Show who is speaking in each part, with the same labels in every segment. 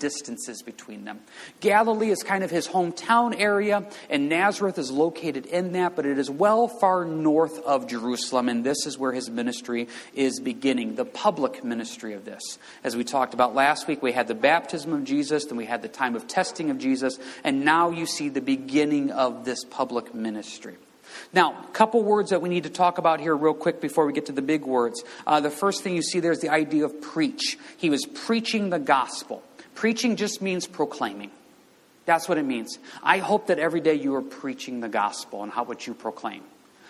Speaker 1: distances between them. Galilee is kind of his hometown area, and Nazareth is located in that, but it is well far north of Jerusalem, and this is where his ministry is beginning, the public ministry of this. As we talked about last week, we had the baptism of Jesus, then we had the time of testing of Jesus, and now you see the beginning of this public ministry. Now, a couple words that we need to talk about here, real quick, before we get to the big words. Uh, the first thing you see there is the idea of preach. He was preaching the gospel. Preaching just means proclaiming. That's what it means. I hope that every day you are preaching the gospel and how what you proclaim.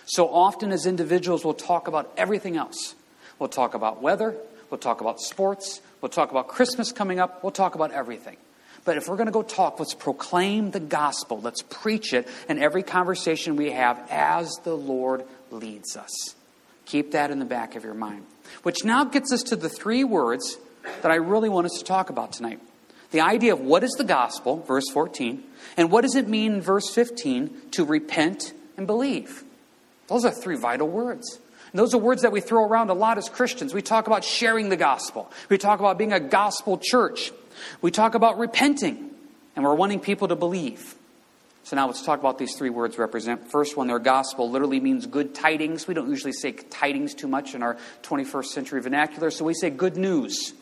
Speaker 1: So often, as individuals, we'll talk about everything else. We'll talk about weather, we'll talk about sports, we'll talk about Christmas coming up, we'll talk about everything. But if we're going to go talk, let's proclaim the gospel. Let's preach it in every conversation we have as the Lord leads us. Keep that in the back of your mind. Which now gets us to the three words that I really want us to talk about tonight. The idea of what is the gospel, verse 14, and what does it mean verse 15 to repent and believe? Those are three vital words. And those are words that we throw around a lot as Christians. We talk about sharing the gospel. We talk about being a gospel church. We talk about repenting, and we're wanting people to believe. So now let's talk about these three words represent. First one, their gospel literally means good tidings. We don't usually say tidings too much in our 21st century vernacular, so we say good news.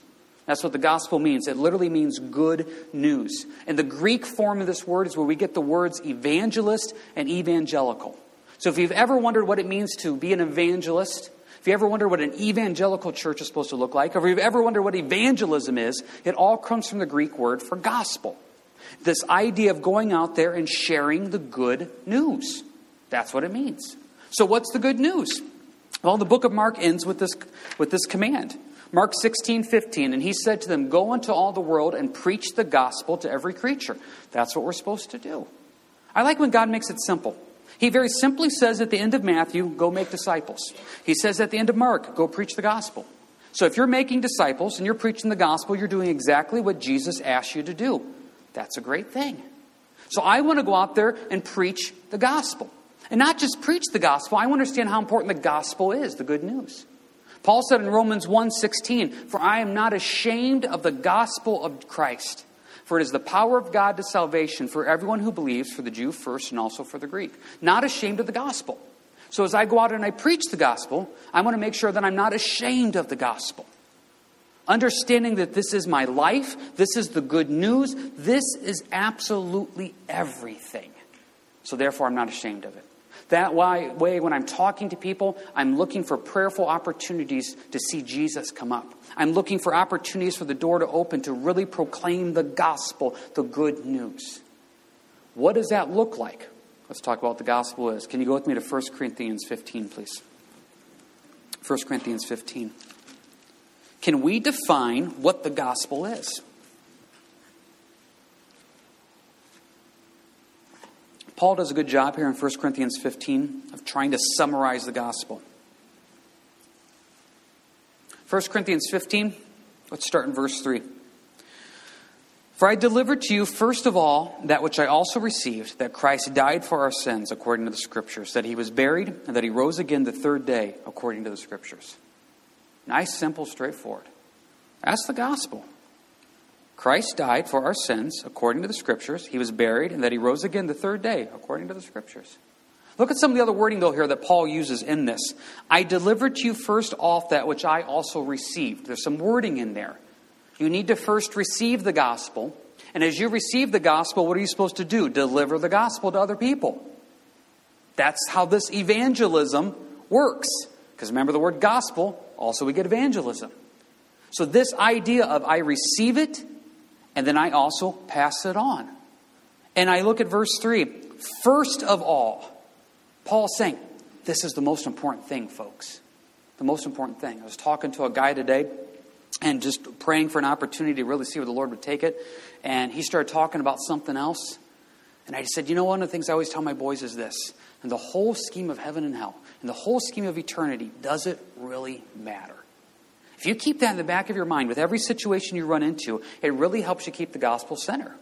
Speaker 1: That's what the gospel means. It literally means good news. And the Greek form of this word is where we get the words evangelist and evangelical. So if you've ever wondered what it means to be an evangelist, if you ever wonder what an evangelical church is supposed to look like, or if you've ever wondered what evangelism is, it all comes from the Greek word for gospel. This idea of going out there and sharing the good news. That's what it means. So, what's the good news? Well, the book of Mark ends with this, with this command. Mark 16, 15, and he said to them, Go into all the world and preach the gospel to every creature. That's what we're supposed to do. I like when God makes it simple. He very simply says at the end of Matthew, go make disciples. He says at the end of Mark, go preach the gospel. So if you're making disciples and you're preaching the gospel, you're doing exactly what Jesus asked you to do. That's a great thing. So I want to go out there and preach the gospel. And not just preach the gospel, I understand how important the gospel is, the good news. Paul said in Romans 1:16, "For I am not ashamed of the gospel of Christ." For it is the power of God to salvation for everyone who believes, for the Jew first and also for the Greek. Not ashamed of the gospel. So as I go out and I preach the gospel, I want to make sure that I'm not ashamed of the gospel. Understanding that this is my life, this is the good news, this is absolutely everything. So therefore, I'm not ashamed of it. That way, when I'm talking to people, I'm looking for prayerful opportunities to see Jesus come up. I'm looking for opportunities for the door to open to really proclaim the gospel, the good news. What does that look like? Let's talk about what the gospel is. Can you go with me to 1 Corinthians 15, please? 1 Corinthians 15. Can we define what the gospel is? Paul does a good job here in 1 Corinthians 15 of trying to summarize the gospel. 1 Corinthians 15, let's start in verse 3. For I delivered to you first of all that which I also received, that Christ died for our sins according to the Scriptures, that he was buried, and that he rose again the third day according to the Scriptures. Nice, simple, straightforward. That's the gospel. Christ died for our sins according to the Scriptures. He was buried, and that he rose again the third day according to the Scriptures. Look at some of the other wording, though, here that Paul uses in this. I delivered to you first off that which I also received. There's some wording in there. You need to first receive the gospel. And as you receive the gospel, what are you supposed to do? Deliver the gospel to other people. That's how this evangelism works. Because remember the word gospel, also we get evangelism. So, this idea of I receive it and then I also pass it on. And I look at verse 3. First of all, Paul's saying, this is the most important thing, folks. The most important thing. I was talking to a guy today and just praying for an opportunity to really see where the Lord would take it. And he started talking about something else. And I said, You know, one of the things I always tell my boys is this. And the whole scheme of heaven and hell, and the whole scheme of eternity, does it really matter? If you keep that in the back of your mind with every situation you run into, it really helps you keep the gospel center.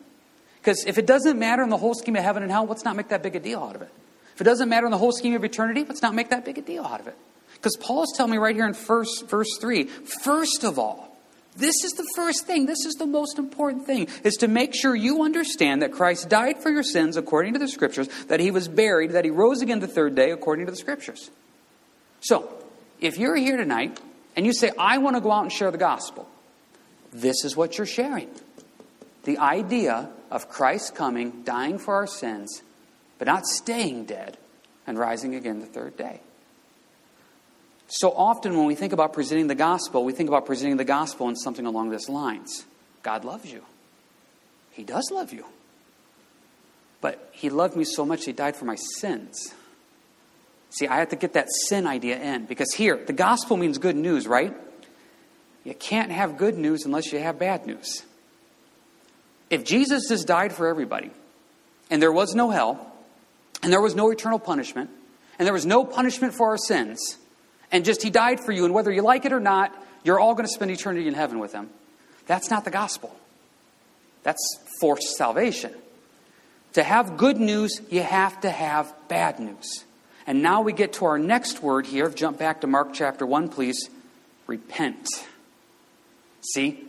Speaker 1: Because if it doesn't matter in the whole scheme of heaven and hell, let's not make that big a deal out of it. If it doesn't matter in the whole scheme of eternity, let's not make that big a deal out of it. Because Paul is telling me right here in first, verse 3 first of all, This is the first thing. This is the most important thing is to make sure you understand that Christ died for your sins according to the scriptures, that he was buried, that he rose again the third day according to the scriptures. So, if you're here tonight and you say, I want to go out and share the gospel, this is what you're sharing. The idea of Christ coming, dying for our sins, but not staying dead and rising again the third day. So often, when we think about presenting the gospel, we think about presenting the gospel in something along these lines God loves you. He does love you. But He loved me so much, He died for my sins. See, I have to get that sin idea in because here, the gospel means good news, right? You can't have good news unless you have bad news. If Jesus just died for everybody, and there was no hell, and there was no eternal punishment, and there was no punishment for our sins, and just He died for you, and whether you like it or not, you're all going to spend eternity in heaven with Him. That's not the gospel. That's forced salvation. To have good news, you have to have bad news. And now we get to our next word here. Jump back to Mark chapter 1, please. Repent. See,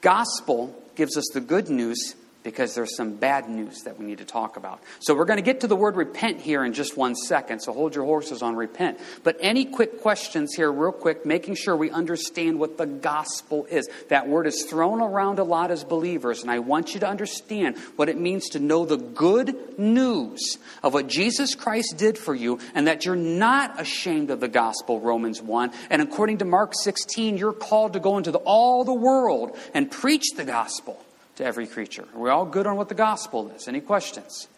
Speaker 1: gospel gives us the good news because there's some bad news that we need to talk about. So we're going to get to the word repent here in just one second, so hold your horses on repent. But any quick questions here, real quick, making sure we understand what the gospel is. That word is thrown around a lot as believers, and I want you to understand what it means to know the good news of what Jesus Christ did for you, and that you're not ashamed of the gospel, Romans 1. And according to Mark 16, you're called to go into the, all the world and preach the gospel to every creature. Are we all good on what the gospel is? Any questions?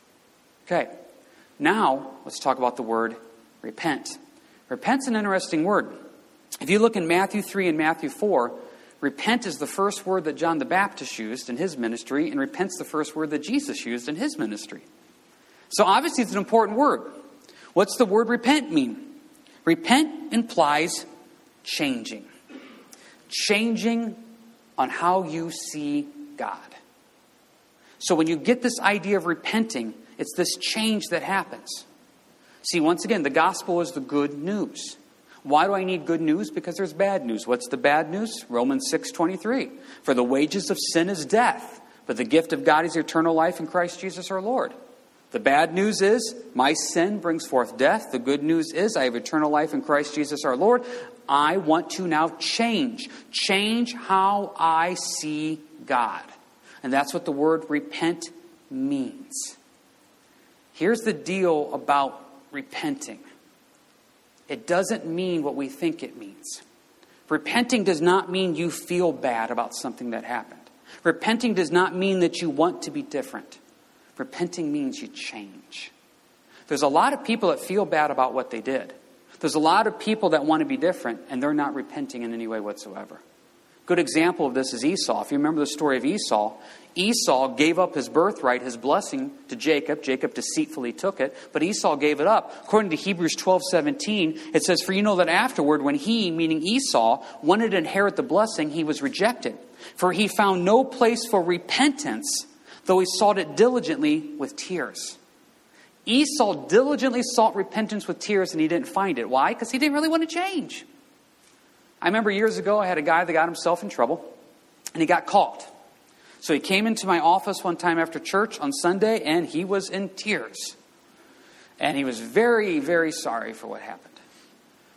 Speaker 1: Okay. Now, let's talk about the word repent. Repent's an interesting word. If you look in Matthew 3 and Matthew 4, repent is the first word that John the Baptist used in his ministry, and repent's the first word that Jesus used in his ministry. So obviously, it's an important word. What's the word repent mean? Repent implies changing. Changing on how you see God. So when you get this idea of repenting, it's this change that happens. See, once again, the gospel is the good news. Why do I need good news? Because there's bad news. What's the bad news? Romans 6:23. For the wages of sin is death, but the gift of God is eternal life in Christ Jesus our Lord. The bad news is my sin brings forth death. The good news is I have eternal life in Christ Jesus our Lord. I want to now change. Change how I see God. And that's what the word repent means. Here's the deal about repenting it doesn't mean what we think it means. Repenting does not mean you feel bad about something that happened. Repenting does not mean that you want to be different. Repenting means you change. There's a lot of people that feel bad about what they did. There's a lot of people that want to be different, and they're not repenting in any way whatsoever. Good example of this is Esau. If you remember the story of Esau, Esau gave up his birthright, his blessing to Jacob. Jacob deceitfully took it, but Esau gave it up. According to Hebrews 12 17, it says, For you know that afterward, when he, meaning Esau, wanted to inherit the blessing, he was rejected. For he found no place for repentance, though he sought it diligently with tears. Esau diligently sought repentance with tears and he didn't find it. Why? Because he didn't really want to change. I remember years ago, I had a guy that got himself in trouble, and he got caught. So he came into my office one time after church on Sunday, and he was in tears. And he was very, very sorry for what happened.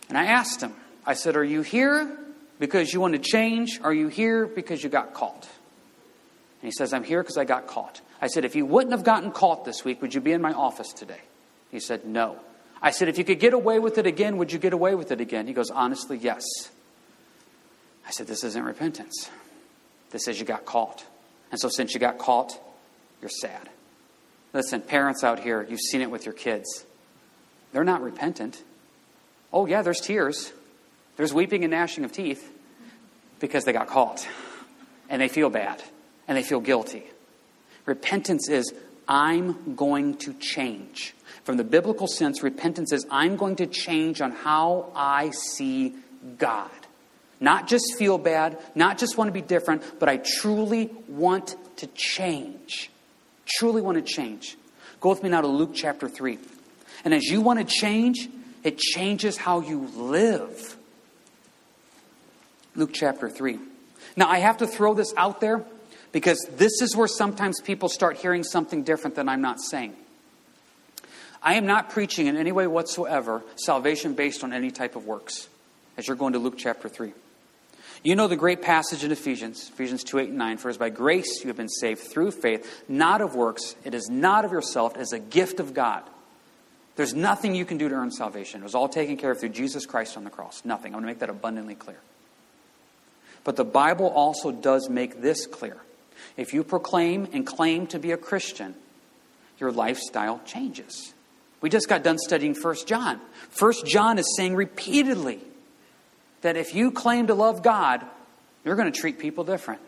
Speaker 1: And I asked him, I said, Are you here because you want to change? Are you here because you got caught? And he says, I'm here because I got caught. I said, If you wouldn't have gotten caught this week, would you be in my office today? He said, No. I said, If you could get away with it again, would you get away with it again? He goes, Honestly, yes. I said, This isn't repentance. This is you got caught. And so, since you got caught, you're sad. Listen, parents out here, you've seen it with your kids. They're not repentant. Oh, yeah, there's tears. There's weeping and gnashing of teeth because they got caught. And they feel bad. And they feel guilty. Repentance is, I'm going to change. From the biblical sense, repentance is, I'm going to change on how I see God. Not just feel bad, not just want to be different, but I truly want to change. Truly want to change. Go with me now to Luke chapter 3. And as you want to change, it changes how you live. Luke chapter 3. Now, I have to throw this out there because this is where sometimes people start hearing something different than I'm not saying. I am not preaching in any way whatsoever salvation based on any type of works, as you're going to Luke chapter 3. You know the great passage in Ephesians, Ephesians 2 8 and 9. For as by grace you have been saved through faith, not of works. It is not of yourself, it is a gift of God. There's nothing you can do to earn salvation. It was all taken care of through Jesus Christ on the cross. Nothing. I'm going to make that abundantly clear. But the Bible also does make this clear. If you proclaim and claim to be a Christian, your lifestyle changes. We just got done studying 1 John. 1 John is saying repeatedly that if you claim to love God, you're going to treat people different.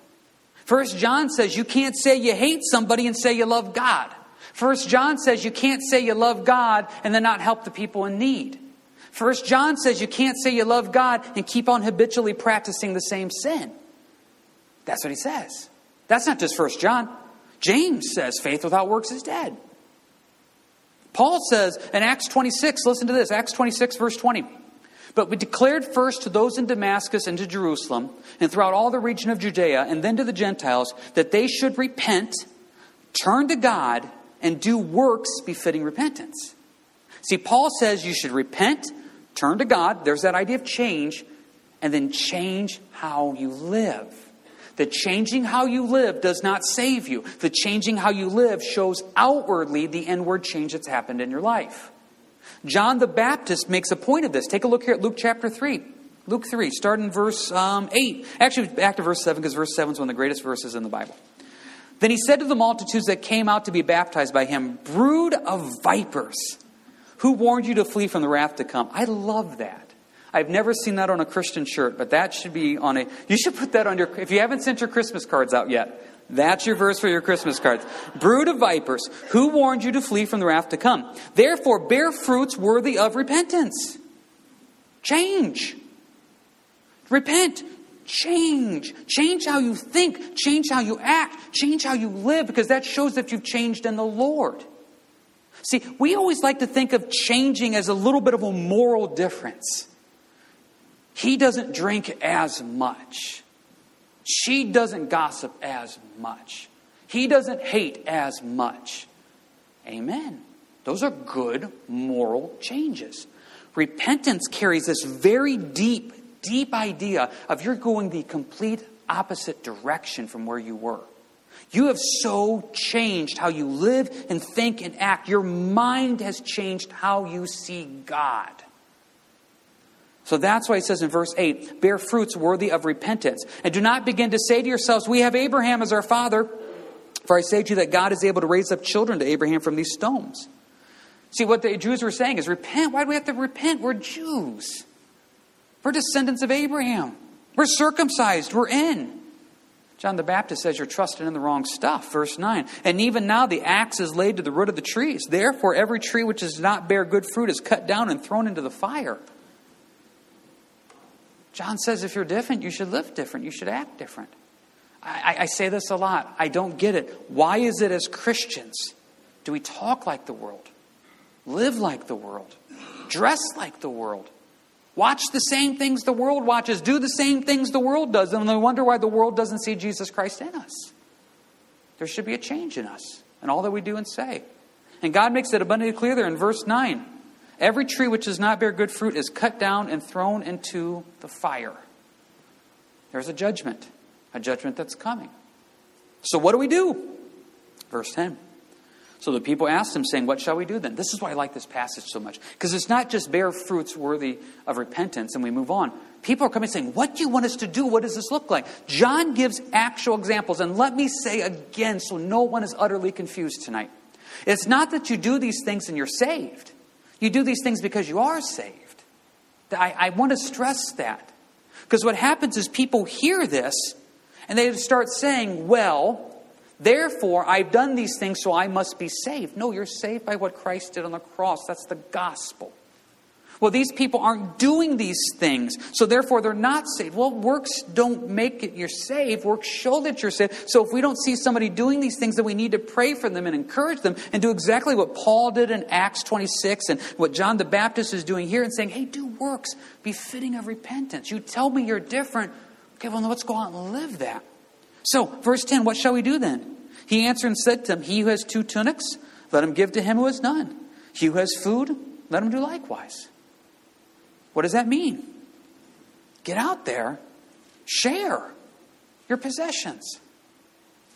Speaker 1: First John says you can't say you hate somebody and say you love God. First John says you can't say you love God and then not help the people in need. First John says you can't say you love God and keep on habitually practicing the same sin. That's what he says. That's not just First John. James says faith without works is dead. Paul says in Acts 26, listen to this, Acts 26, verse 20. But we declared first to those in Damascus and to Jerusalem, and throughout all the region of Judea, and then to the Gentiles, that they should repent, turn to God, and do works befitting repentance. See, Paul says you should repent, turn to God, there's that idea of change, and then change how you live. The changing how you live does not save you. The changing how you live shows outwardly the inward change that's happened in your life. John the Baptist makes a point of this. Take a look here at Luke chapter 3. Luke 3, start in verse um, 8. Actually, back to verse 7, because verse 7 is one of the greatest verses in the Bible. Then he said to the multitudes that came out to be baptized by him, Brood of vipers, who warned you to flee from the wrath to come? I love that. I've never seen that on a Christian shirt, but that should be on a. You should put that on your. If you haven't sent your Christmas cards out yet, that's your verse for your Christmas cards. Brood of vipers, who warned you to flee from the wrath to come? Therefore, bear fruits worthy of repentance. Change. Repent. Change. Change how you think. Change how you act. Change how you live because that shows that you've changed in the Lord. See, we always like to think of changing as a little bit of a moral difference. He doesn't drink as much. She doesn't gossip as much. He doesn't hate as much. Amen. Those are good moral changes. Repentance carries this very deep deep idea of you're going the complete opposite direction from where you were. You have so changed how you live and think and act. Your mind has changed how you see God. So that's why he says in verse 8, bear fruits worthy of repentance. And do not begin to say to yourselves, We have Abraham as our father. For I say to you that God is able to raise up children to Abraham from these stones. See, what the Jews were saying is, Repent. Why do we have to repent? We're Jews. We're descendants of Abraham. We're circumcised. We're in. John the Baptist says you're trusting in the wrong stuff. Verse 9. And even now the axe is laid to the root of the trees. Therefore, every tree which does not bear good fruit is cut down and thrown into the fire. John says if you're different, you should live different. You should act different. I, I say this a lot. I don't get it. Why is it as Christians do we talk like the world, live like the world, dress like the world? Watch the same things the world watches, do the same things the world does, and they wonder why the world doesn't see Jesus Christ in us. There should be a change in us and all that we do and say. And God makes it abundantly clear there in verse 9. Every tree which does not bear good fruit is cut down and thrown into the fire. There's a judgment, a judgment that's coming. So, what do we do? Verse 10. So the people asked him, saying, What shall we do then? This is why I like this passage so much. Because it's not just bear fruits worthy of repentance and we move on. People are coming saying, What do you want us to do? What does this look like? John gives actual examples. And let me say again, so no one is utterly confused tonight. It's not that you do these things and you're saved, you do these things because you are saved. I, I want to stress that. Because what happens is people hear this and they start saying, Well, Therefore, I've done these things, so I must be saved. No, you're saved by what Christ did on the cross. That's the gospel. Well, these people aren't doing these things, so therefore they're not saved. Well, works don't make it you're saved. Works show that you're saved. So if we don't see somebody doing these things, then we need to pray for them and encourage them and do exactly what Paul did in Acts 26 and what John the Baptist is doing here and saying, hey, do works befitting of repentance. You tell me you're different. Okay, well, let's go out and live that. So, verse 10, what shall we do then? He answered and said to him, He who has two tunics, let him give to him who has none. He who has food, let him do likewise. What does that mean? Get out there, share your possessions.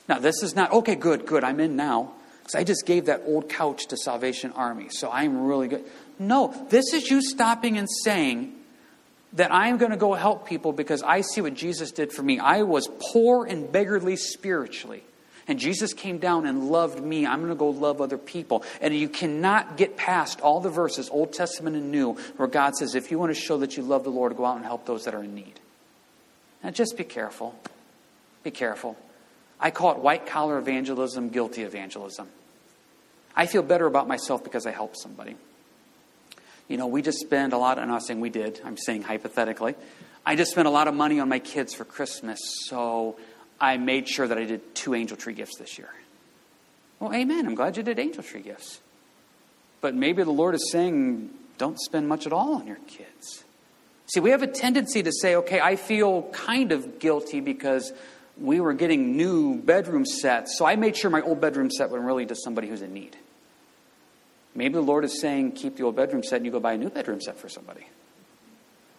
Speaker 1: Now, this is not, okay, good, good, I'm in now. Because I just gave that old couch to Salvation Army, so I'm really good. No, this is you stopping and saying that I'm going to go help people because I see what Jesus did for me. I was poor and beggarly spiritually. And Jesus came down and loved me. I'm going to go love other people. And you cannot get past all the verses, Old Testament and New, where God says, if you want to show that you love the Lord, go out and help those that are in need. Now just be careful. Be careful. I call it white collar evangelism, guilty evangelism. I feel better about myself because I help somebody. You know, we just spend a lot, I'm not saying we did, I'm saying hypothetically. I just spent a lot of money on my kids for Christmas, so I made sure that I did two angel tree gifts this year. Well, amen. I'm glad you did angel tree gifts. But maybe the Lord is saying, don't spend much at all on your kids. See, we have a tendency to say, okay, I feel kind of guilty because we were getting new bedroom sets, so I made sure my old bedroom set went really to somebody who's in need. Maybe the Lord is saying, keep the old bedroom set and you go buy a new bedroom set for somebody.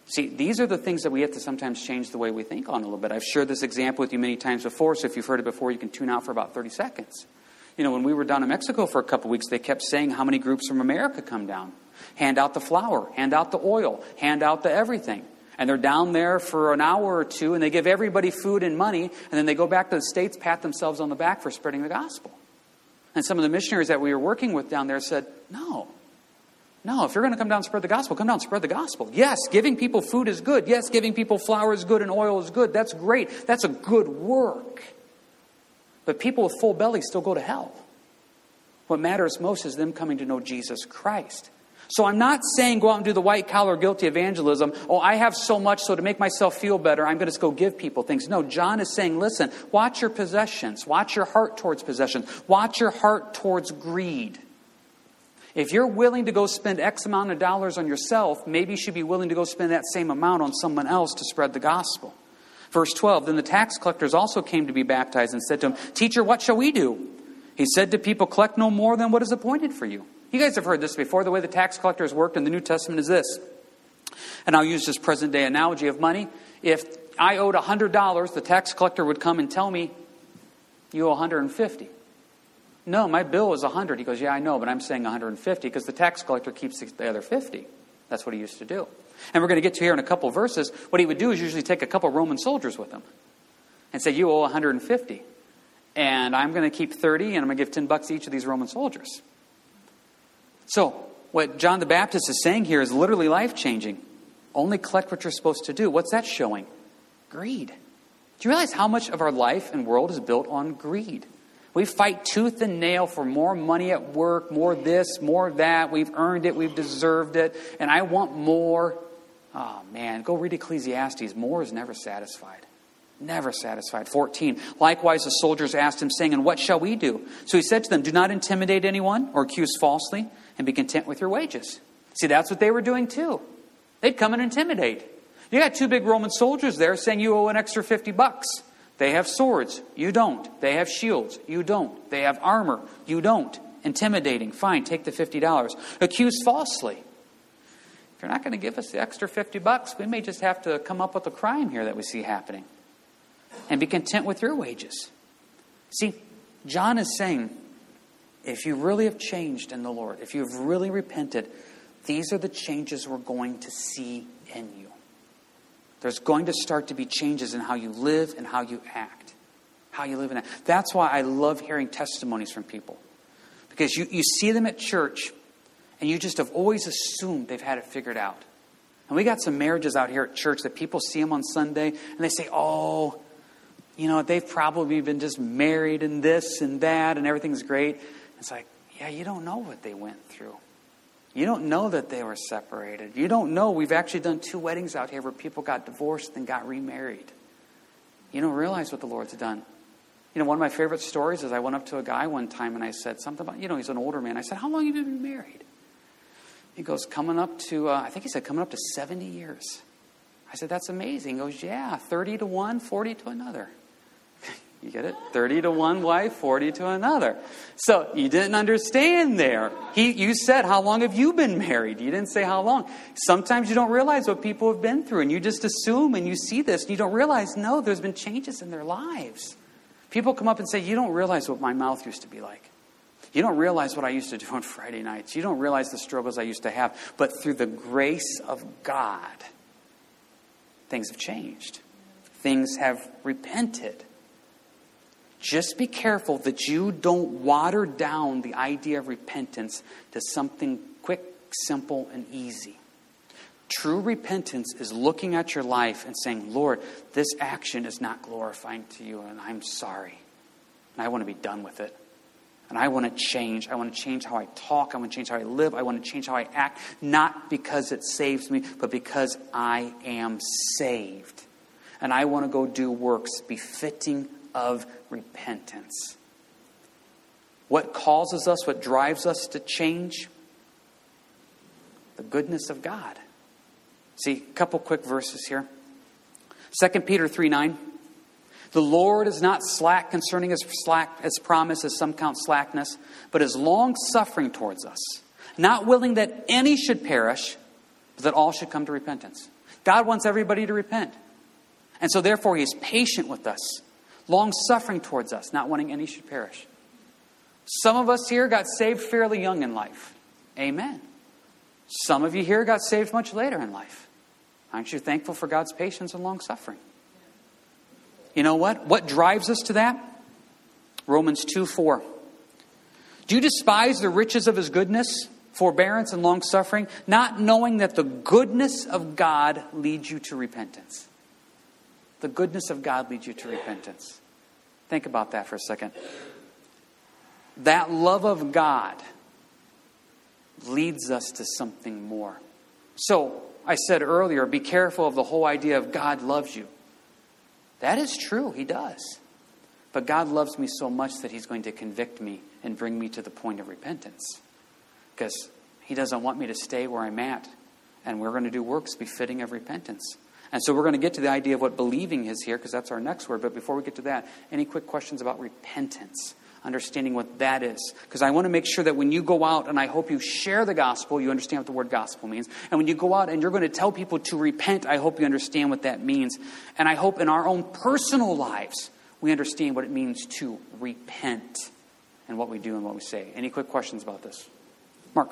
Speaker 1: See, these are the things that we have to sometimes change the way we think on a little bit. I've shared this example with you many times before, so if you've heard it before, you can tune out for about 30 seconds. You know, when we were down in Mexico for a couple weeks, they kept saying how many groups from America come down. Hand out the flour, hand out the oil, hand out the everything. And they're down there for an hour or two, and they give everybody food and money, and then they go back to the States, pat themselves on the back for spreading the gospel. And some of the missionaries that we were working with down there said, No, no, if you're going to come down and spread the gospel, come down and spread the gospel. Yes, giving people food is good. Yes, giving people flour is good and oil is good. That's great. That's a good work. But people with full bellies still go to hell. What matters most is them coming to know Jesus Christ. So I'm not saying go out and do the white collar guilty evangelism. Oh, I have so much, so to make myself feel better, I'm going to go give people things. No, John is saying, listen, watch your possessions. Watch your heart towards possessions. Watch your heart towards greed. If you're willing to go spend X amount of dollars on yourself, maybe you should be willing to go spend that same amount on someone else to spread the gospel. Verse 12 Then the tax collectors also came to be baptized and said to him, Teacher, what shall we do? He said to people, Collect no more than what is appointed for you. You guys have heard this before. The way the tax collectors worked in the New Testament is this. And I'll use this present day analogy of money. If I owed $100, the tax collector would come and tell me, You owe 150 no, my bill is 100. He goes, Yeah, I know, but I'm saying 150 because the tax collector keeps the other 50. That's what he used to do. And we're going to get to here in a couple verses. What he would do is usually take a couple Roman soldiers with him and say, You owe 150. And I'm going to keep 30 and I'm going to give 10 bucks to each of these Roman soldiers. So, what John the Baptist is saying here is literally life changing. Only collect what you're supposed to do. What's that showing? Greed. Do you realize how much of our life and world is built on greed? We fight tooth and nail for more money at work, more this, more that. We've earned it, we've deserved it, and I want more. Oh man, go read Ecclesiastes. More is never satisfied. Never satisfied. 14. Likewise, the soldiers asked him, saying, And what shall we do? So he said to them, Do not intimidate anyone or accuse falsely, and be content with your wages. See, that's what they were doing too. They'd come and intimidate. You got two big Roman soldiers there saying you owe an extra 50 bucks. They have swords. You don't. They have shields. You don't. They have armor. You don't. Intimidating. Fine, take the $50. Accused falsely. If you're not going to give us the extra 50 bucks, we may just have to come up with a crime here that we see happening. And be content with your wages. See, John is saying, if you really have changed in the Lord, if you've really repented, these are the changes we're going to see in you. There's going to start to be changes in how you live and how you act. How you live and act. That's why I love hearing testimonies from people. Because you, you see them at church and you just have always assumed they've had it figured out. And we got some marriages out here at church that people see them on Sunday and they say, oh, you know, they've probably been just married and this and that and everything's great. It's like, yeah, you don't know what they went through. You don't know that they were separated. You don't know. We've actually done two weddings out here where people got divorced and got remarried. You don't realize what the Lord's done. You know, one of my favorite stories is I went up to a guy one time and I said something about, you know, he's an older man. I said, How long have you been married? He goes, Coming up to, uh, I think he said, coming up to 70 years. I said, That's amazing. He goes, Yeah, 30 to one, 40 to another. You get it? 30 to one wife, 40 to another. So you didn't understand there. He, you said, How long have you been married? You didn't say how long. Sometimes you don't realize what people have been through, and you just assume and you see this, and you don't realize, no, there's been changes in their lives. People come up and say, You don't realize what my mouth used to be like. You don't realize what I used to do on Friday nights. You don't realize the struggles I used to have. But through the grace of God, things have changed. Things have repented. Just be careful that you don't water down the idea of repentance to something quick, simple, and easy. True repentance is looking at your life and saying, Lord, this action is not glorifying to you, and I'm sorry. And I want to be done with it. And I want to change. I want to change how I talk. I want to change how I live. I want to change how I act, not because it saves me, but because I am saved. And I want to go do works befitting of repentance. What causes us, what drives us to change? The goodness of God. See, a couple quick verses here. 2 Peter 3 9. The Lord is not slack concerning his slack his promise, as some count slackness, but is long suffering towards us, not willing that any should perish, but that all should come to repentance. God wants everybody to repent. And so therefore he is patient with us long suffering towards us, not wanting any should perish. Some of us here got saved fairly young in life. Amen. Some of you here got saved much later in life. Aren't you thankful for God's patience and long suffering? You know what? What drives us to that? Romans 2 4. Do you despise the riches of his goodness, forbearance, and long suffering, not knowing that the goodness of God leads you to repentance? The goodness of God leads you to repentance. Think about that for a second. That love of God leads us to something more. So, I said earlier, be careful of the whole idea of God loves you. That is true, He does. But God loves me so much that He's going to convict me and bring me to the point of repentance. Because He doesn't want me to stay where I'm at. And we're going to do works befitting of repentance. And so we're going to get to the idea of what believing is here, because that's our next word. But before we get to that, any quick questions about repentance? Understanding what that is. Because I want to make sure that when you go out, and I hope you share the gospel, you understand what the word gospel means. And when you go out and you're going to tell people to repent, I hope you understand what that means. And I hope in our own personal lives, we understand what it means to repent and what we do and what we say. Any quick questions about this? Mark.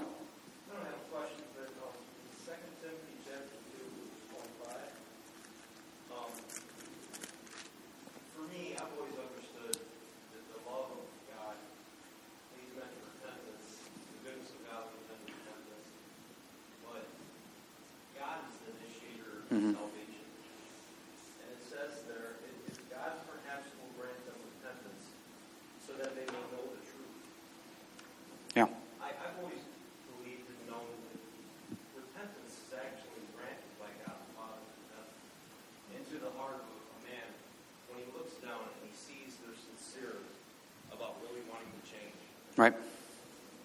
Speaker 1: Right?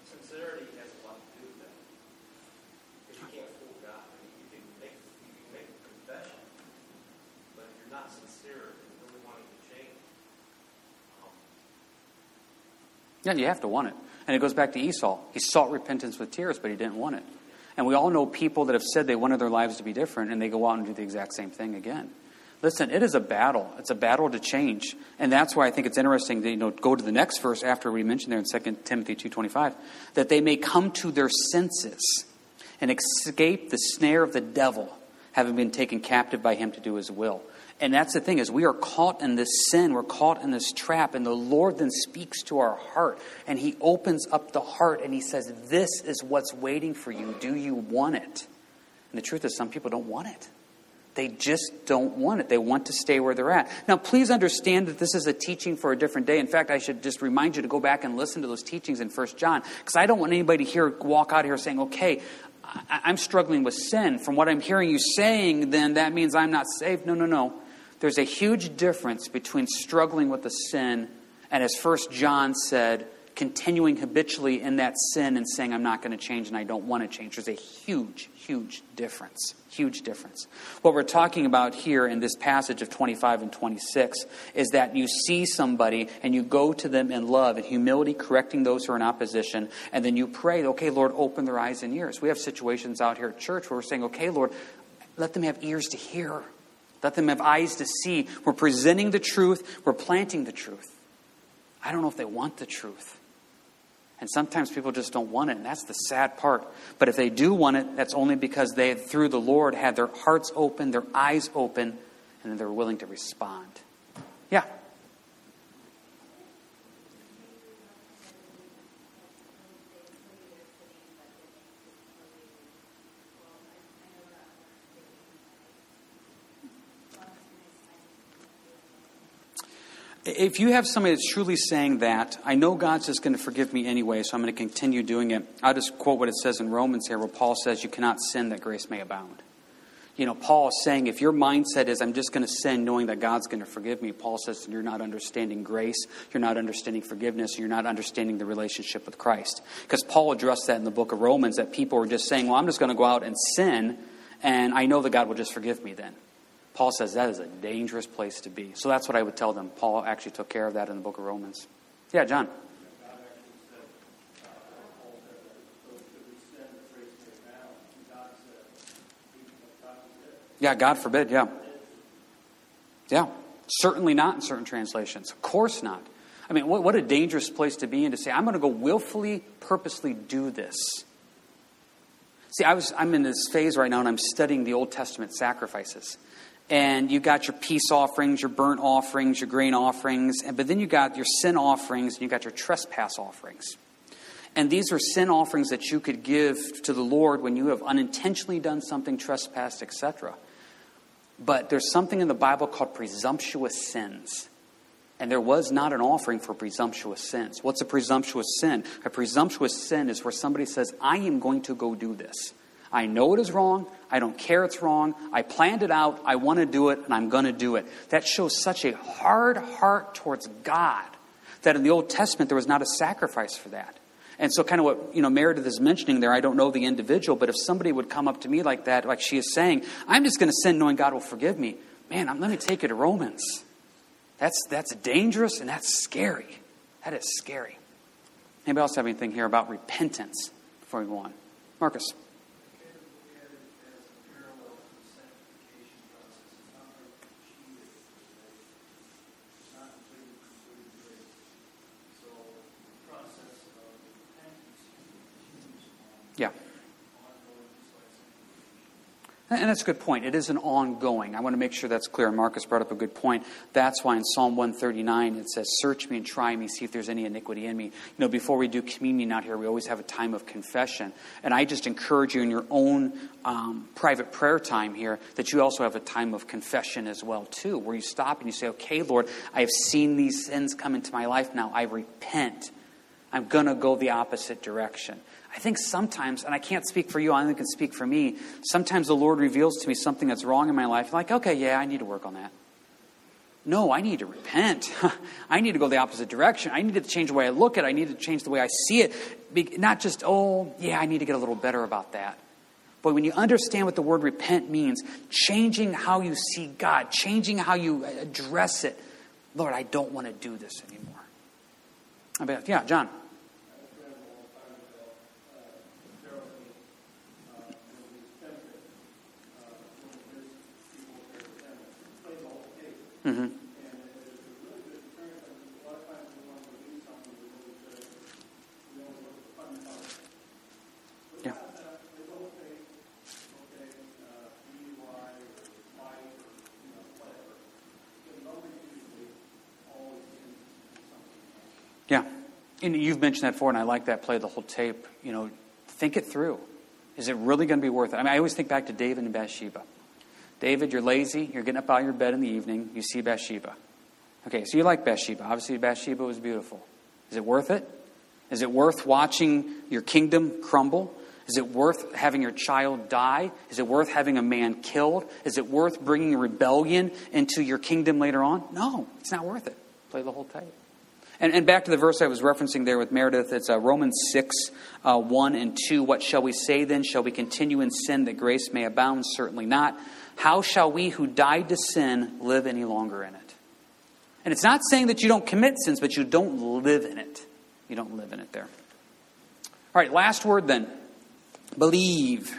Speaker 2: Sincerity has a lot to do with that. Because you can't fool God. I mean, you can make you can make a confession, but if you're not sincere and really wanting to change, um,
Speaker 1: yeah, you have to want it. And it goes back to Esau. He sought repentance with tears, but he didn't want it. And we all know people that have said they wanted their lives to be different, and they go out and do the exact same thing again. Listen, it is a battle. It's a battle to change. And that's why I think it's interesting to you know, go to the next verse after we mentioned there in 2 Timothy 2.25, that they may come to their senses and escape the snare of the devil, having been taken captive by him to do his will. And that's the thing is we are caught in this sin, we're caught in this trap, and the Lord then speaks to our heart, and He opens up the heart and He says, This is what's waiting for you. Do you want it? And the truth is, some people don't want it. They just don't want it. They want to stay where they're at. Now, please understand that this is a teaching for a different day. In fact, I should just remind you to go back and listen to those teachings in First John, because I don't want anybody here walk out here saying, okay, I'm struggling with sin. From what I'm hearing you saying, then that means I'm not saved. No, no, no. There's a huge difference between struggling with the sin and, as First John said, continuing habitually in that sin and saying, I'm not going to change and I don't want to change. There's a huge, huge difference. Huge difference. What we're talking about here in this passage of 25 and 26 is that you see somebody and you go to them in love and humility, correcting those who are in opposition, and then you pray, okay, Lord, open their eyes and ears. We have situations out here at church where we're saying, okay, Lord, let them have ears to hear. Let them have eyes to see. We're presenting the truth, we're planting the truth. I don't know if they want the truth. And sometimes people just don't want it, and that's the sad part. But if they do want it, that's only because they, through the Lord, had their hearts open, their eyes open, and they're willing to respond. Yeah. If you have somebody that's truly saying that, I know God's just going to forgive me anyway, so I'm going to continue doing it. I'll just quote what it says in Romans here, where Paul says, You cannot sin that grace may abound. You know, Paul is saying, if your mindset is, I'm just going to sin knowing that God's going to forgive me, Paul says, you're not understanding grace, you're not understanding forgiveness, you're not understanding the relationship with Christ. Because Paul addressed that in the book of Romans, that people were just saying, Well, I'm just going to go out and sin, and I know that God will just forgive me then. Paul says that is a dangerous place to be. So that's what I would tell them. Paul actually took care of that in the book of Romans. Yeah, John. Yeah, God forbid, yeah. Yeah, certainly not in certain translations. Of course not. I mean, what, what a dangerous place to be in to say, I'm going to go willfully, purposely do this. See, I was, I'm in this phase right now and I'm studying the Old Testament sacrifices and you got your peace offerings, your burnt offerings, your grain offerings, and, but then you got your sin offerings and you got your trespass offerings. And these are sin offerings that you could give to the Lord when you have unintentionally done something, trespassed, etc. But there's something in the Bible called presumptuous sins. And there was not an offering for presumptuous sins. What's a presumptuous sin? A presumptuous sin is where somebody says, I am going to go do this. I know it is wrong. I don't care it's wrong. I planned it out. I want to do it, and I'm going to do it. That shows such a hard heart towards God that in the Old Testament there was not a sacrifice for that. And so, kind of what you know, Meredith is mentioning there, I don't know the individual, but if somebody would come up to me like that, like she is saying, I'm just going to sin knowing God will forgive me. Man, I'm, let me take you to Romans. That's that's dangerous and that's scary. That is scary. Anybody else have anything here about repentance before we go on? Marcus. And that's a good point. It is an ongoing. I want to make sure that's clear. Marcus brought up a good point. That's why in Psalm 139 it says, Search me and try me, see if there's any iniquity in me. You know, before we do communion out here, we always have a time of confession. And I just encourage you in your own um, private prayer time here that you also have a time of confession as well, too, where you stop and you say, Okay, Lord, I have seen these sins come into my life now. I repent. I'm going to go the opposite direction. I think sometimes, and I can't speak for you, I only can speak for me, sometimes the Lord reveals to me something that's wrong in my life. Like, okay, yeah, I need to work on that. No, I need to repent. I need to go the opposite direction. I need to change the way I look at it. I need to change the way I see it. Not just, oh, yeah, I need to get a little better about that. But when you understand what the word repent means, changing how you see God, changing how you uh, address it, Lord, I don't want to do this anymore. I bet, yeah, John. Mm-hmm. Yeah. Yeah. And you've mentioned that before, and I like that play the whole tape. You know, think it through. Is it really going to be worth it? I mean, I always think back to David and Bathsheba. David, you're lazy. You're getting up out of your bed in the evening. You see Bathsheba. Okay, so you like Bathsheba. Obviously, Bathsheba was beautiful. Is it worth it? Is it worth watching your kingdom crumble? Is it worth having your child die? Is it worth having a man killed? Is it worth bringing rebellion into your kingdom later on? No, it's not worth it. Play the whole tape. And, and back to the verse I was referencing there with Meredith, it's uh, Romans 6, uh, 1 and 2. What shall we say then? Shall we continue in sin that grace may abound? Certainly not. How shall we who died to sin live any longer in it? And it's not saying that you don't commit sins, but you don't live in it. You don't live in it there. All right, last word then. Believe.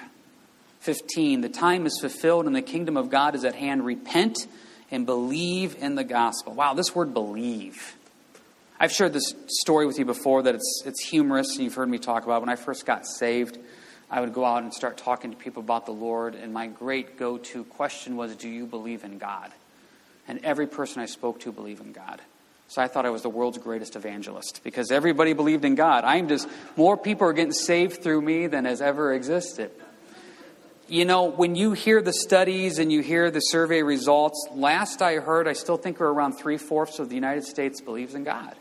Speaker 1: 15. The time is fulfilled and the kingdom of God is at hand. Repent and believe in the gospel. Wow, this word believe. I've shared this story with you before that it's, it's humorous, and you've heard me talk about. When I first got saved, I would go out and start talking to people about the Lord, and my great go to question was, Do you believe in God? And every person I spoke to believed in God. So I thought I was the world's greatest evangelist because everybody believed in God. I'm just, more people are getting saved through me than has ever existed. You know, when you hear the studies and you hear the survey results, last I heard, I still think we're around three fourths of the United States believes in God.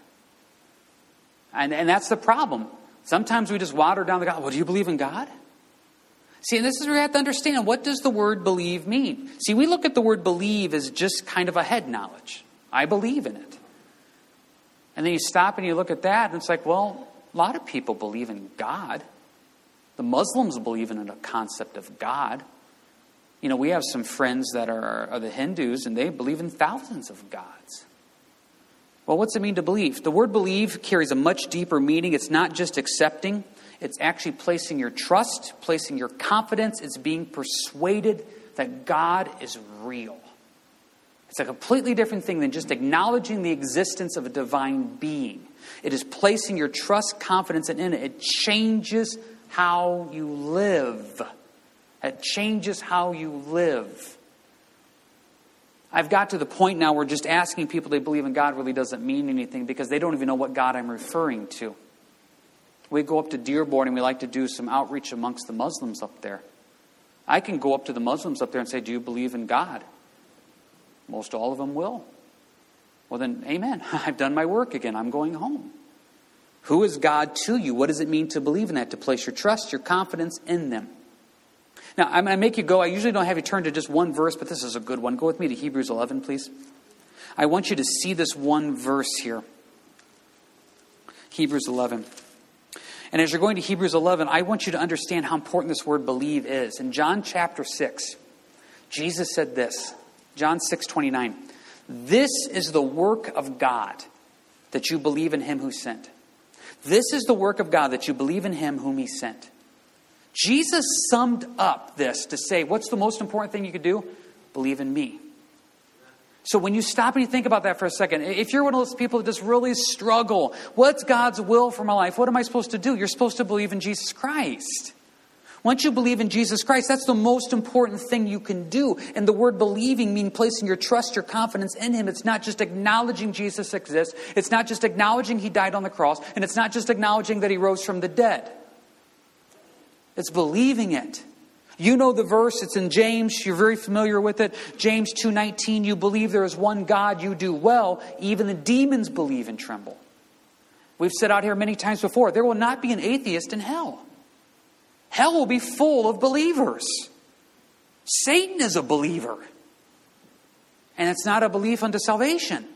Speaker 1: And, and that's the problem. Sometimes we just water down the God. Well, do you believe in God? See, and this is where you have to understand what does the word believe mean? See, we look at the word believe as just kind of a head knowledge. I believe in it. And then you stop and you look at that, and it's like, well, a lot of people believe in God. The Muslims believe in a concept of God. You know, we have some friends that are, are the Hindus, and they believe in thousands of gods. Well, what's it mean to believe? The word believe carries a much deeper meaning. It's not just accepting, it's actually placing your trust, placing your confidence. It's being persuaded that God is real. It's a completely different thing than just acknowledging the existence of a divine being. It is placing your trust, confidence and in it. It changes how you live. It changes how you live. I've got to the point now where just asking people they believe in God really doesn't mean anything because they don't even know what God I'm referring to. We go up to Dearborn and we like to do some outreach amongst the Muslims up there. I can go up to the Muslims up there and say, Do you believe in God? Most all of them will. Well, then, amen. I've done my work again. I'm going home. Who is God to you? What does it mean to believe in that? To place your trust, your confidence in them. Now, I'm going to make you go. I usually don't have you turn to just one verse, but this is a good one. Go with me to Hebrews 11, please. I want you to see this one verse here. Hebrews 11. And as you're going to Hebrews 11, I want you to understand how important this word believe is. In John chapter 6, Jesus said this John 6 29. This is the work of God, that you believe in him who sent. This is the work of God, that you believe in him whom he sent. Jesus summed up this to say, what's the most important thing you could do? Believe in me. So when you stop and you think about that for a second, if you're one of those people that just really struggle, what's God's will for my life? What am I supposed to do? You're supposed to believe in Jesus Christ. Once you believe in Jesus Christ, that's the most important thing you can do. And the word believing means placing your trust, your confidence in Him. It's not just acknowledging Jesus exists. It's not just acknowledging He died on the cross. And it's not just acknowledging that He rose from the dead. It's believing it. You know the verse, it's in James, you're very familiar with it. James 2:19, you believe there is one God, you do well, even the demons believe and tremble. We've said out here many times before, there will not be an atheist in hell. Hell will be full of believers. Satan is a believer. And it's not a belief unto salvation.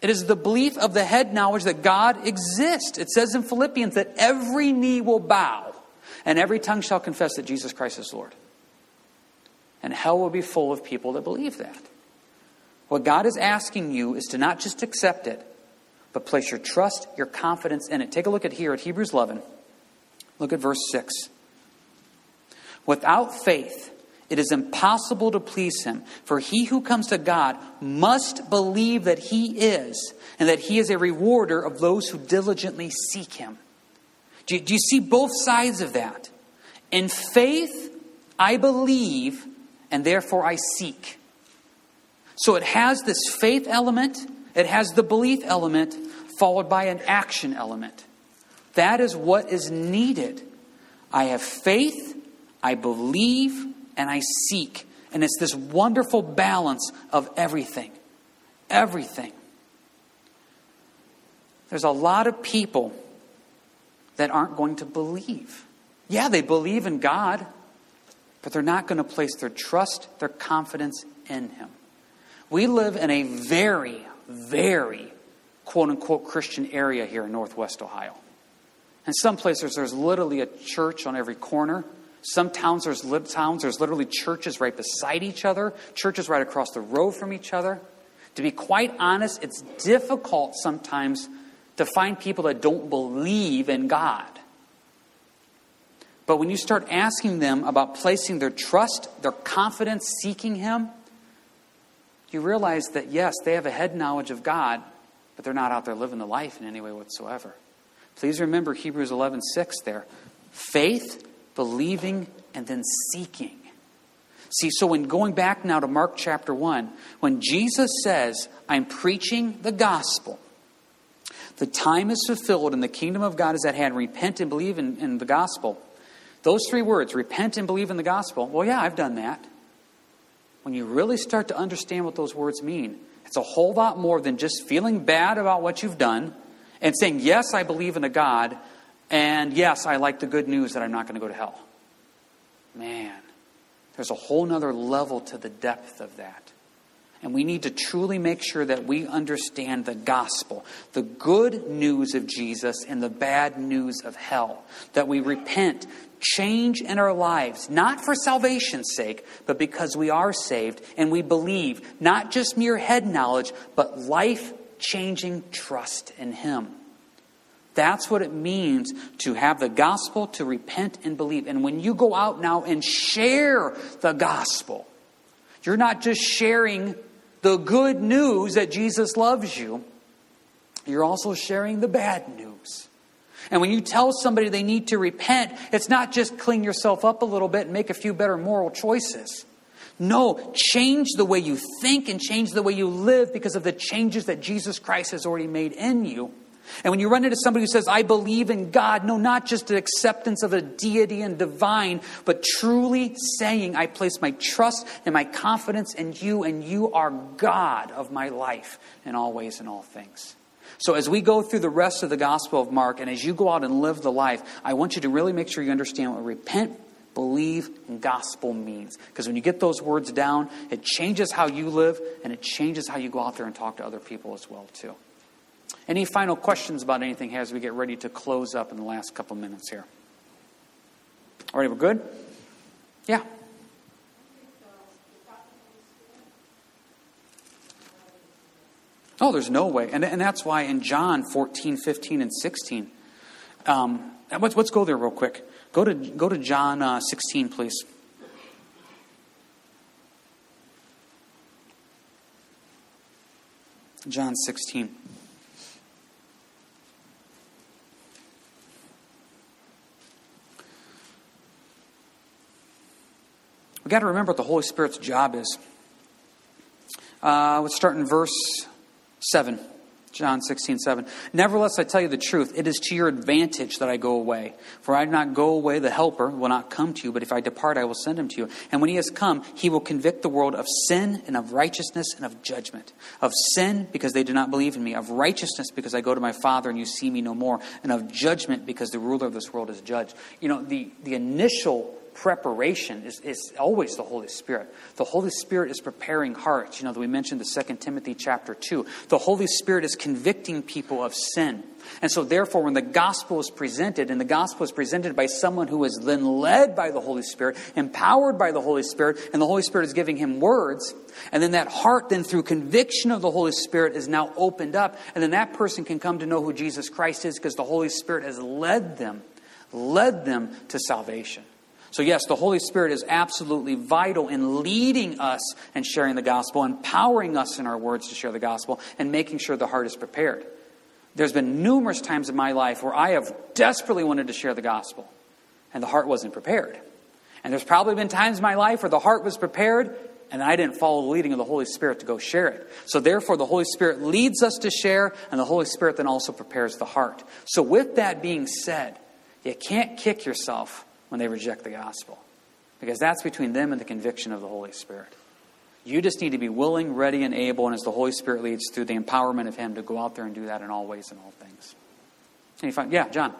Speaker 1: It is the belief of the head knowledge that God exists. It says in Philippians that every knee will bow and every tongue shall confess that Jesus Christ is Lord. And hell will be full of people that believe that. What God is asking you is to not just accept it, but place your trust, your confidence in it. Take a look at here at Hebrews 11. Look at verse 6. Without faith, it is impossible to please him, for he who comes to God must believe that he is, and that he is a rewarder of those who diligently seek him. Do you, do you see both sides of that? In faith, I believe, and therefore I seek. So it has this faith element, it has the belief element, followed by an action element. That is what is needed. I have faith, I believe, and I seek. And it's this wonderful balance of everything. Everything. There's a lot of people that aren't going to believe. Yeah, they believe in God, but they're not going to place their trust, their confidence in Him. We live in a very, very quote unquote Christian area here in Northwest Ohio. In some places, there's literally a church on every corner. Some towns there's, li- towns, there's literally churches right beside each other, churches right across the road from each other. To be quite honest, it's difficult sometimes to find people that don't believe in God. But when you start asking them about placing their trust, their confidence, seeking Him, you realize that yes, they have a head knowledge of God, but they're not out there living the life in any way whatsoever. Please remember Hebrews 11:6 there. Faith, believing, and then seeking. See, so when going back now to Mark chapter 1, when Jesus says, I'm preaching the gospel, the time is fulfilled and the kingdom of God is at hand, repent and believe in, in the gospel. Those three words, repent and believe in the gospel, well, yeah, I've done that. When you really start to understand what those words mean, it's a whole lot more than just feeling bad about what you've done and saying, Yes, I believe in a God, and yes, I like the good news that I'm not going to go to hell. Man, there's a whole nother level to the depth of that. And we need to truly make sure that we understand the gospel, the good news of Jesus and the bad news of hell. That we repent, change in our lives, not for salvation's sake, but because we are saved and we believe, not just mere head knowledge, but life changing trust in Him. That's what it means to have the gospel, to repent and believe. And when you go out now and share the gospel, you're not just sharing the good news that Jesus loves you, you're also sharing the bad news. And when you tell somebody they need to repent, it's not just clean yourself up a little bit and make a few better moral choices. No, change the way you think and change the way you live because of the changes that Jesus Christ has already made in you. And when you run into somebody who says, I believe in God, no, not just the acceptance of a deity and divine, but truly saying, I place my trust and my confidence in you, and you are God of my life in all ways and all things. So, as we go through the rest of the Gospel of Mark, and as you go out and live the life, I want you to really make sure you understand what repent, believe, and gospel means. Because when you get those words down, it changes how you live, and it changes how you go out there and talk to other people as well, too. Any final questions about anything as we get ready to close up in the last couple minutes here? All right, we're good? Yeah. Oh, there's no way. And, and that's why in John 14, 15, and 16, um, let's, let's go there real quick. Go to, go to John uh, 16, please. John 16. We've got to remember what the Holy Spirit's job is. Uh, let's start in verse 7. John 16, 7. Nevertheless, I tell you the truth. It is to your advantage that I go away. For I do not go away, the Helper will not come to you, but if I depart, I will send him to you. And when he has come, he will convict the world of sin and of righteousness and of judgment. Of sin, because they do not believe in me. Of righteousness, because I go to my Father and you see me no more. And of judgment, because the ruler of this world is judged. You know, the, the initial preparation is, is always the Holy Spirit. The Holy Spirit is preparing hearts. You know, we mentioned the Second Timothy chapter 2. The Holy Spirit is convicting people of sin. And so, therefore, when the gospel is presented, and the gospel is presented by someone who is then led by the Holy Spirit, empowered by the Holy Spirit, and the Holy Spirit is giving him words, and then that heart, then through conviction of the Holy Spirit, is now opened up, and then that person can come to know who Jesus Christ is because the Holy Spirit has led them, led them to salvation. So, yes, the Holy Spirit is absolutely vital in leading us and sharing the gospel, empowering us in our words to share the gospel, and making sure the heart is prepared. There's been numerous times in my life where I have desperately wanted to share the gospel, and the heart wasn't prepared. And there's probably been times in my life where the heart was prepared, and I didn't follow the leading of the Holy Spirit to go share it. So, therefore, the Holy Spirit leads us to share, and the Holy Spirit then also prepares the heart. So, with that being said, you can't kick yourself when they reject the gospel. Because that's between them and the conviction of the Holy Spirit. You just need to be willing, ready, and able, and as the Holy Spirit leads through the empowerment of Him to go out there and do that in all ways and all things. Any fun? Yeah, John.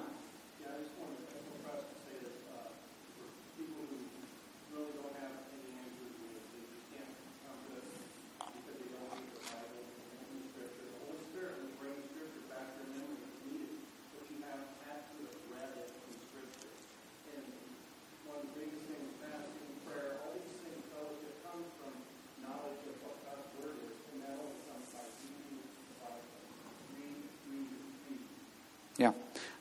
Speaker 1: Yeah.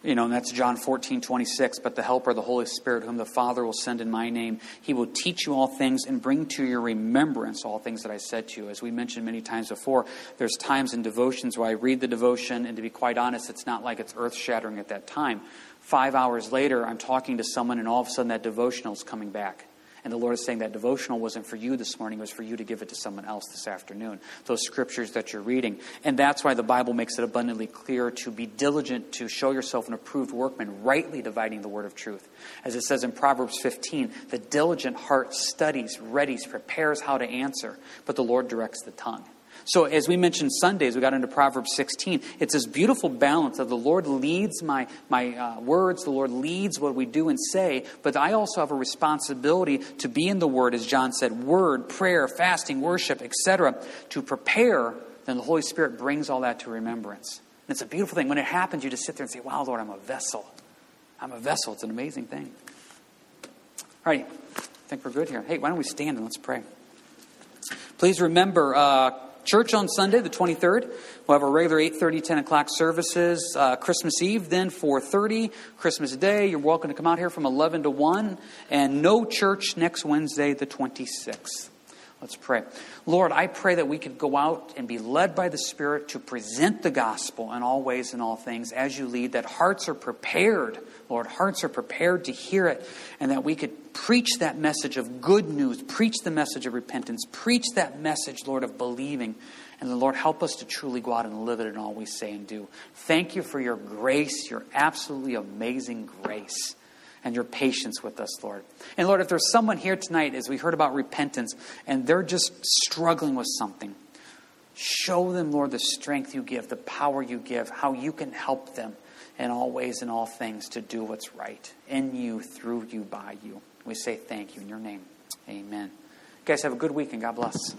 Speaker 1: You know, and that's John 14, 26. But the Helper, the Holy Spirit, whom the Father will send in my name, he will teach you all things and bring to your remembrance all things that I said to you. As we mentioned many times before, there's times in devotions where I read the devotion, and to be quite honest, it's not like it's earth shattering at that time. Five hours later, I'm talking to someone, and all of a sudden that devotional is coming back. And the Lord is saying that devotional wasn't for you this morning, it was for you to give it to someone else this afternoon. Those scriptures that you're reading. And that's why the Bible makes it abundantly clear to be diligent to show yourself an approved workman, rightly dividing the word of truth. As it says in Proverbs 15, the diligent heart studies, readies, prepares how to answer, but the Lord directs the tongue. So, as we mentioned Sundays, we got into Proverbs 16. It's this beautiful balance of the Lord leads my, my uh, words, the Lord leads what we do and say, but I also have a responsibility to be in the Word, as John said word, prayer, fasting, worship, etc., to prepare. Then the Holy Spirit brings all that to remembrance. And it's a beautiful thing. When it happens, you just sit there and say, Wow, Lord, I'm a vessel. I'm a vessel. It's an amazing thing. All right, I think we're good here. Hey, why don't we stand and let's pray? Please remember, uh, Church on Sunday, the 23rd. We'll have our regular 8.30, 10 o'clock services. Uh, Christmas Eve, then 4.30. Christmas Day, you're welcome to come out here from 11 to 1. And no church next Wednesday, the 26th. Let's pray. Lord, I pray that we could go out and be led by the Spirit to present the gospel in all ways and all things as you lead, that hearts are prepared, Lord, hearts are prepared to hear it, and that we could preach that message of good news, preach the message of repentance, preach that message, Lord, of believing. And the Lord, help us to truly go out and live it in all we say and do. Thank you for your grace, your absolutely amazing grace and your patience with us, Lord. And Lord, if there's someone here tonight, as we heard about repentance, and they're just struggling with something, show them, Lord, the strength you give, the power you give, how you can help them in all ways and all things to do what's right in you, through you, by you. We say thank you in your name. Amen. You guys have a good week and God bless.